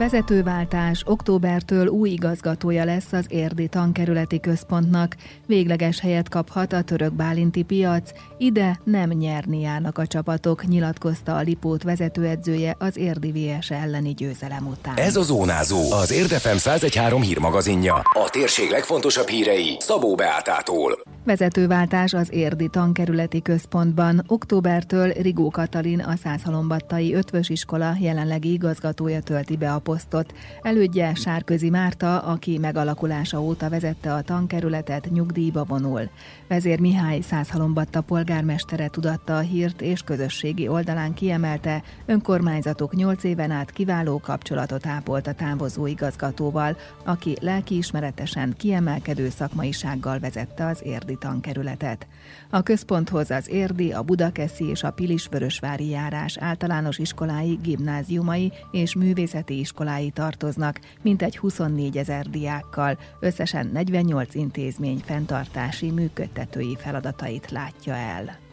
Vezetőváltás októbertől új igazgatója lesz az Érdi Tankerületi Központnak. Végleges helyet kaphat a török bálinti piac, ide nem nyerni járnak a csapatok, nyilatkozta a Lipót vezetőedzője az Érdi VS elleni győzelem után. Ez a Zónázó, az Érdefem 113 hírmagazinja. A térség legfontosabb hírei Szabó Beátától. Vezetőváltás az Érdi Tankerületi Központban. Októbertől Rigó Katalin, a Százhalombattai Ötvös Iskola jelenlegi igazgatója tölti be a posztot. Elődje Sárközi Márta, aki megalakulása óta vezette a tankerületet, nyugdíjba vonul. Vezér Mihály Százhalombatta polgármestere tudatta a hírt és közösségi oldalán kiemelte, önkormányzatok nyolc éven át kiváló kapcsolatot ápolt a távozó igazgatóval, aki lelkiismeretesen kiemelkedő szakmaisággal vezette az érdi tankerületet. A központhoz az érdi, a Budakeszi és a Pilisvörösvári járás általános iskolái, gimnáziumai és művészeti iskolái tartoznak, mintegy 24 ezer diákkal, összesen 48 intézmény fenntartási működtetői feladatait látja el.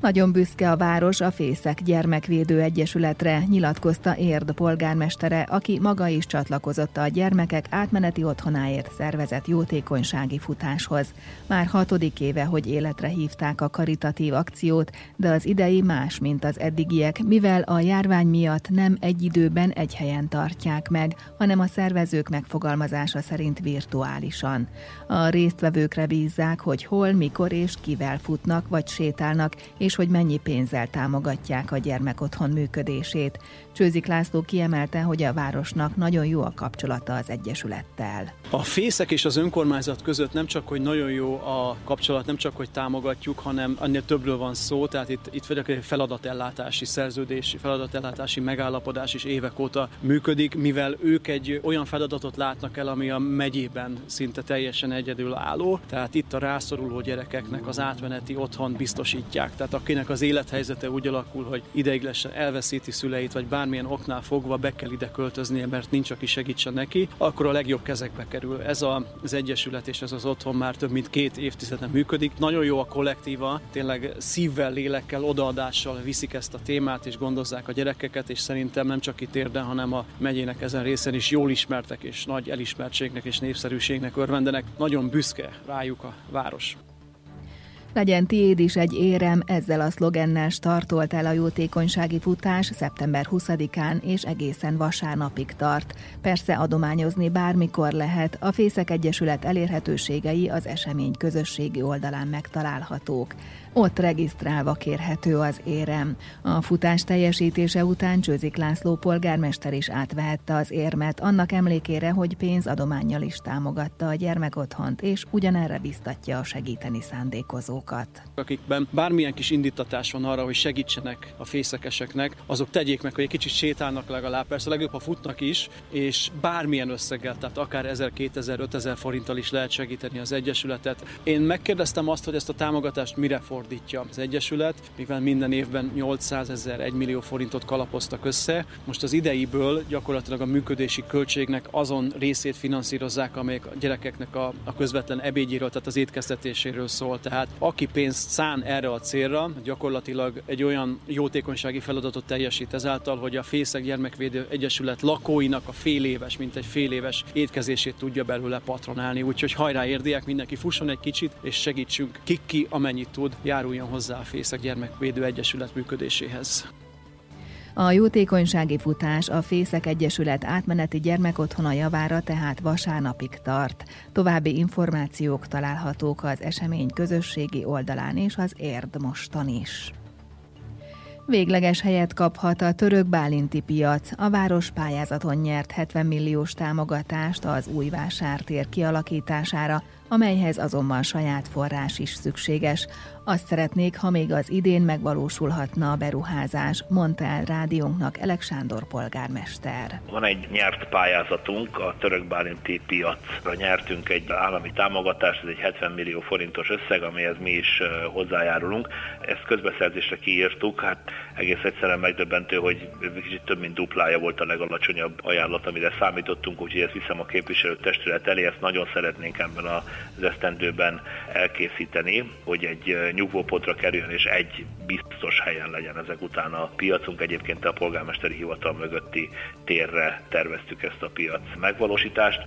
Nagyon büszke a város a Fészek Gyermekvédő Egyesületre, nyilatkozta Érd polgármestere, aki maga is csatlakozott a gyermekek átmeneti otthonáért szervezett jótékonysági futáshoz. Már hatodik éve, hogy életre hívták a karitatív akciót, de az idei más, mint az eddigiek, mivel a járvány miatt nem egy időben egy helyen tartják meg, hanem a szervezők megfogalmazása szerint virtuálisan. A résztvevőkre bízzák, hogy hol, mikor és kivel futnak vagy sétálnak, és hogy mennyi pénzzel támogatják a gyermekotthon működését. Csőzik László kiemelte, hogy a városnak nagyon jó a kapcsolata az Egyesülettel. A fészek és az önkormányzat között nem csak, hogy nagyon jó a kapcsolat, nem csak, hogy támogatjuk, hanem annél többről van szó, tehát itt, itt egy feladatellátási szerződés, feladatellátási megállapodás is évek óta működik, mivel ők egy olyan feladatot látnak el, ami a megyében szinte teljesen egyedül álló, tehát itt a rászoruló gyerekeknek az átmeneti otthon biztosítják. Tehát akinek az élethelyzete úgy alakul, hogy ideiglenesen elveszíti szüleit, vagy bármilyen oknál fogva be kell ide költöznie, mert nincs, aki segítsen neki, akkor a legjobb kezekbe kerül. Ez a, az Egyesület és ez az otthon már több mint két évtizeden működik. Nagyon jó a kollektíva, tényleg szívvel, lélekkel, odaadással viszik ezt a témát, és gondozzák a gyerekeket, és szerintem nem csak itt érden, hanem a megyének ezen részen is jól ismertek, és nagy elismertségnek és népszerűségnek örvendenek. Nagyon büszke rájuk a város. Legyen tiéd is egy érem, ezzel a szlogennel startolt el a jótékonysági futás szeptember 20-án és egészen vasárnapig tart. Persze adományozni bármikor lehet, a Fészek Egyesület elérhetőségei az esemény közösségi oldalán megtalálhatók. Ott regisztrálva kérhető az érem. A futás teljesítése után Csőzik László polgármester is átvehette az érmet, annak emlékére, hogy pénzadományjal is támogatta a gyermekotthont, és ugyanerre biztatja a segíteni szándékozókat. Akikben bármilyen kis indítatás van arra, hogy segítsenek a fészekeseknek, azok tegyék meg, hogy egy kicsit sétálnak legalább, persze legjobb, ha futnak is, és bármilyen összeggel, tehát akár 1000, 2000, 5000 forinttal is lehet segíteni az Egyesületet. Én megkérdeztem azt, hogy ezt a támogatást mire fordít fordítja az Egyesület, mivel minden évben 800 ezer, 1 millió forintot kalapoztak össze. Most az ideiből gyakorlatilag a működési költségnek azon részét finanszírozzák, amelyek a gyerekeknek a, a közvetlen ebédjéről, tehát az étkeztetéséről szól. Tehát aki pénzt szán erre a célra, gyakorlatilag egy olyan jótékonysági feladatot teljesít ezáltal, hogy a Fészek Gyermekvédő Egyesület lakóinak a fél éves, mint egy fél éves étkezését tudja belőle patronálni. Úgyhogy hajrá érdiek, mindenki fusson egy kicsit, és segítsünk ki, ki amennyit tud, járuljon hozzá a Fészek Gyermekvédő Egyesület működéséhez. A jótékonysági futás a Fészek Egyesület átmeneti gyermekotthona javára tehát vasárnapig tart. További információk találhatók az esemény közösségi oldalán és az Érd mostan is. Végleges helyet kaphat a török bálinti piac. A város pályázaton nyert 70 milliós támogatást az új vásártér kialakítására, amelyhez azonban saját forrás is szükséges. Azt szeretnék, ha még az idén megvalósulhatna a beruházás, mondta el rádiónknak Elek Sándor polgármester. Van egy nyert pályázatunk, a török bálinti piacra nyertünk egy állami támogatást, ez egy 70 millió forintos összeg, amihez mi is hozzájárulunk. Ezt közbeszerzésre kiírtuk, hát egész egyszerűen megdöbbentő, hogy kicsit több mint duplája volt a legalacsonyabb ajánlat, amire számítottunk, úgyhogy ezt viszem a képviselő testület elé, ezt nagyon szeretnénk ebben az esztendőben elkészíteni, hogy egy nyugvópontra kerüljön, és egy biztos helyen legyen ezek után a piacunk. Egyébként a polgármesteri hivatal mögötti térre terveztük ezt a piac megvalósítást.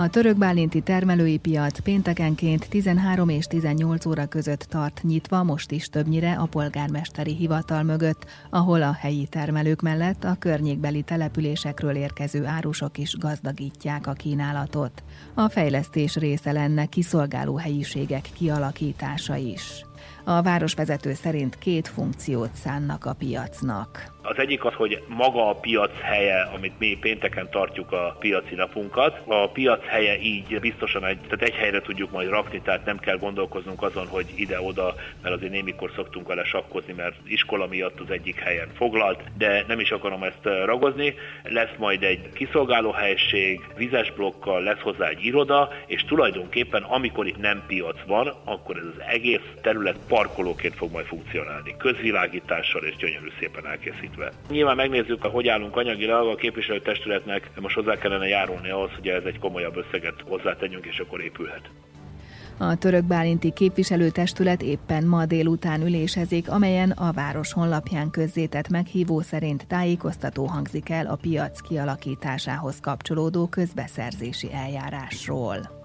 A török bálinti termelői piac péntekenként 13 és 18 óra között tart nyitva, most is többnyire a polgármesteri hivatal mögött, ahol a helyi termelők mellett a környékbeli településekről érkező árusok is gazdagítják a kínálatot. A fejlesztés része lenne kiszolgáló helyiségek kialakítása is. A városvezető szerint két funkciót szánnak a piacnak. Az egyik az, hogy maga a piac helye, amit mi pénteken tartjuk a piaci napunkat. A piac helye így biztosan egy, tehát egy helyre tudjuk majd rakni, tehát nem kell gondolkoznunk azon, hogy ide-oda, mert azért némikor szoktunk vele sakkozni, mert iskola miatt az egyik helyen foglalt, de nem is akarom ezt ragozni. Lesz majd egy kiszolgáló helység, vizes blokkal, lesz hozzá egy iroda, és tulajdonképpen amikor itt nem piac van, akkor ez az egész terület parkolóként fog majd funkcionálni, közvilágítással és gyönyörű szépen elkészítve. Nyilván megnézzük, hogy állunk anyagilag, a képviselőtestületnek most hozzá kellene járulni ahhoz, hogy ez egy komolyabb összeget hozzátegyünk, és akkor épülhet. A török bálinti képviselőtestület éppen ma délután ülésezik, amelyen a város honlapján közzétett meghívó szerint tájékoztató hangzik el a piac kialakításához kapcsolódó közbeszerzési eljárásról.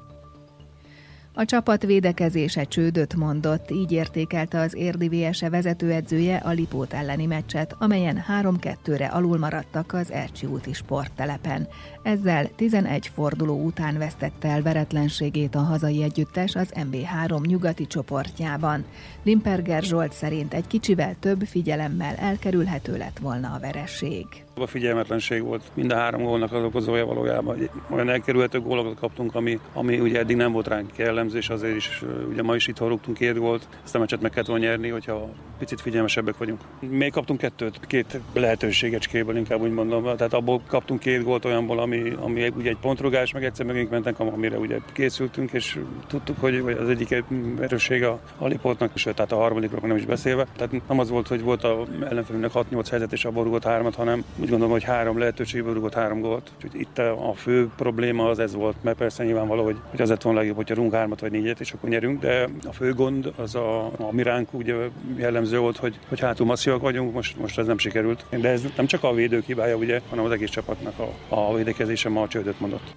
A csapat védekezése csődöt mondott, így értékelte az érdi VSE vezetőedzője a Lipót elleni meccset, amelyen 3-2-re alul maradtak az Ercsi úti sporttelepen. Ezzel 11 forduló után vesztette el veretlenségét a hazai együttes az MB3 nyugati csoportjában. Limperger Zsolt szerint egy kicsivel több figyelemmel elkerülhető lett volna a vereség. A figyelmetlenség volt mind a három gólnak az okozója valójában. Olyan elkerülhető gólokat kaptunk, ami, ami ugye eddig nem volt ránk jellemző, és azért is ugye ma is itt rúgtunk két gólt. Ezt a meccset meg kellett volna nyerni, hogyha picit figyelmesebbek vagyunk. Még kaptunk kettőt, két lehetőségecskéből inkább úgy mondom. Tehát abból kaptunk két gólt olyanból, ami, ami ugye egy pontrugás, meg egyszer megint mentek, amire ugye készültünk, és tudtuk, hogy az egyik erősség a, a Lipotnak, és tehát a harmadikról nem is beszélve. Tehát nem az volt, hogy volt a ellenfelünknek 6-8 helyzet, és abból rúgott hármat, hanem úgy gondolom, hogy három lehetőségből rúgott három gólt. Úgyhogy itt a fő probléma az ez volt, mert persze nyilvánvaló, hogy, hogy az lett volna legjobb, hogyha rúgunk hármat vagy négyet, és akkor nyerünk, de a fő gond az a, a miránk ugye jellemző volt, hogy, hogy hátul masszívak vagyunk, most, most ez nem sikerült. De ez nem csak a védők hibája, ugye, hanem az egész csapatnak a, a védekezése ma a csődöt mondott.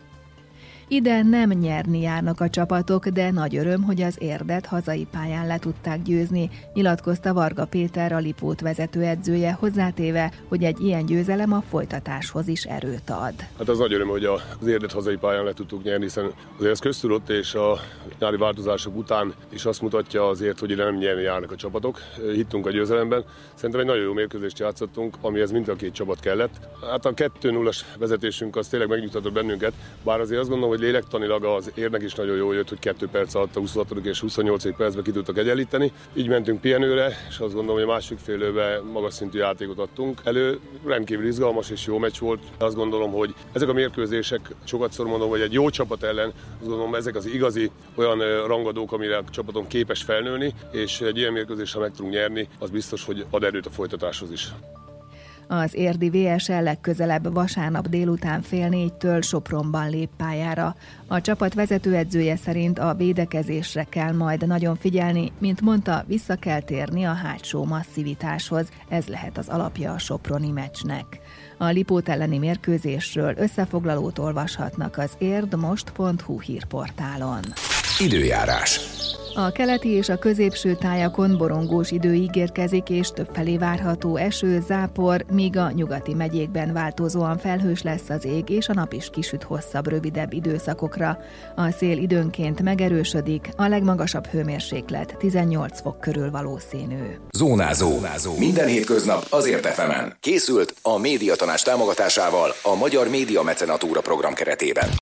Ide nem nyerni járnak a csapatok, de nagy öröm, hogy az érdet hazai pályán le tudták győzni, nyilatkozta Varga Péter, a Lipót vezetőedzője, hozzátéve, hogy egy ilyen győzelem a folytatáshoz is erőt ad. Hát az nagy öröm, hogy az érdet hazai pályán le tudtuk nyerni, hiszen azért ez köztudott, és a nyári változások után is azt mutatja azért, hogy ide nem nyerni járnak a csapatok. Hittünk a győzelemben. Szerintem egy nagyon jó mérkőzést játszottunk, amihez mind a két csapat kellett. Hát a 2-0-as vezetésünk az tényleg megnyugtatott bennünket, bár azért azt gondolom, hogy lélektanilag az érnek is nagyon jó jött, hogy 2 perc alatt a 26. és 28. percben ki tudtak egyenlíteni. Így mentünk pihenőre, és azt gondolom, hogy a másik félőbe magas szintű játékot adtunk elő. Rendkívül izgalmas és jó meccs volt. Azt gondolom, hogy ezek a mérkőzések, sokat mondom, hogy egy jó csapat ellen, azt gondolom, ezek az igazi olyan rangadók, amire a csapaton képes felnőni, és egy ilyen mérkőzéssel meg tudunk nyerni, az biztos, hogy ad erőt a folytatáshoz is. Az érdi VSL legközelebb vasárnap délután fél négytől Sopronban lép pályára. A csapat vezetőedzője szerint a védekezésre kell majd nagyon figyelni, mint mondta, vissza kell térni a hátsó masszivitáshoz, ez lehet az alapja a Soproni meccsnek. A Lipót elleni mérkőzésről összefoglalót olvashatnak az érdmost.hu hírportálon. Időjárás. A keleti és a középső tájakon borongós idő ígérkezik, és többfelé várható eső, zápor, míg a nyugati megyékben változóan felhős lesz az ég, és a nap is kisüt hosszabb, rövidebb időszakokra. A szél időnként megerősödik, a legmagasabb hőmérséklet 18 fok körül valószínű. Zónázó. Zónázó. Minden hétköznap azért efemen. Készült a médiatanás támogatásával a Magyar Média Mecenatúra program keretében.